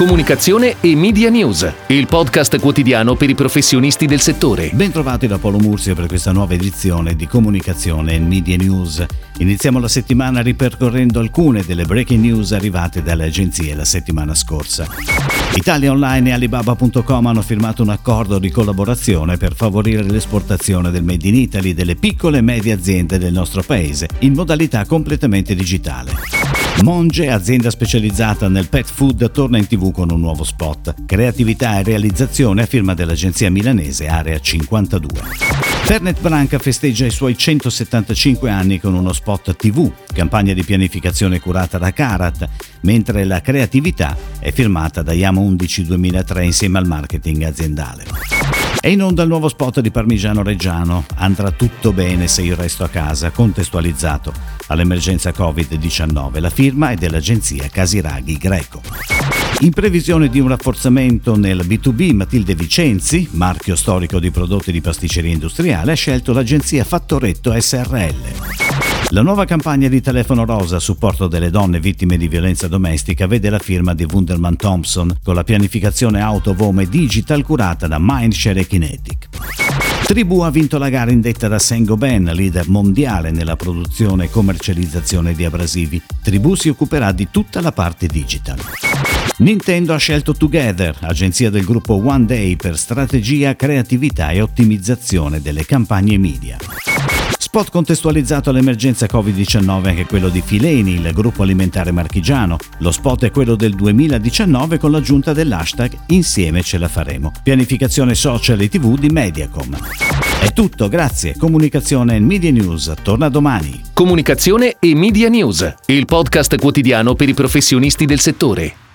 Comunicazione e Media News, il podcast quotidiano per i professionisti del settore. Bentrovati da Paolo Murzio per questa nuova edizione di Comunicazione e Media News. Iniziamo la settimana ripercorrendo alcune delle breaking news arrivate dalle agenzie la settimana scorsa. Italia Online e Alibaba.com hanno firmato un accordo di collaborazione per favorire l'esportazione del Made in Italy delle piccole e medie aziende del nostro paese in modalità completamente digitale. Monge, azienda specializzata nel pet food, torna in tv con un nuovo spot. Creatività e realizzazione a firma dell'agenzia milanese Area 52. Fernet Branca festeggia i suoi 175 anni con uno spot TV, campagna di pianificazione curata da Karat, mentre la creatività è firmata da Yama 11 2003 insieme al marketing aziendale. È in onda il nuovo spot di Parmigiano Reggiano. Andrà tutto bene se io resto a casa, contestualizzato all'emergenza Covid-19. La firma è dell'agenzia Casiraghi Greco. In previsione di un rafforzamento nel B2B, Matilde Vicenzi, marchio storico di prodotti di pasticceria industriale, ha scelto l'agenzia Fattoretto SRL. La nuova campagna di telefono rosa a supporto delle donne vittime di violenza domestica vede la firma di Wunderman Thompson con la pianificazione auto Vome Digital curata da Mindshare e Kinetic. Tribù ha vinto la gara indetta da Saint-Gobain, leader mondiale nella produzione e commercializzazione di abrasivi. Tribù si occuperà di tutta la parte digital. Nintendo ha scelto Together, agenzia del gruppo One Day per strategia, creatività e ottimizzazione delle campagne media. Spot contestualizzato all'emergenza Covid-19 anche quello di Fileni, il gruppo alimentare marchigiano. Lo spot è quello del 2019 con l'aggiunta dell'hashtag Insieme ce la faremo. Pianificazione social e tv di Mediacom. È tutto, grazie. Comunicazione e Media News torna domani. Comunicazione e Media News, il podcast quotidiano per i professionisti del settore.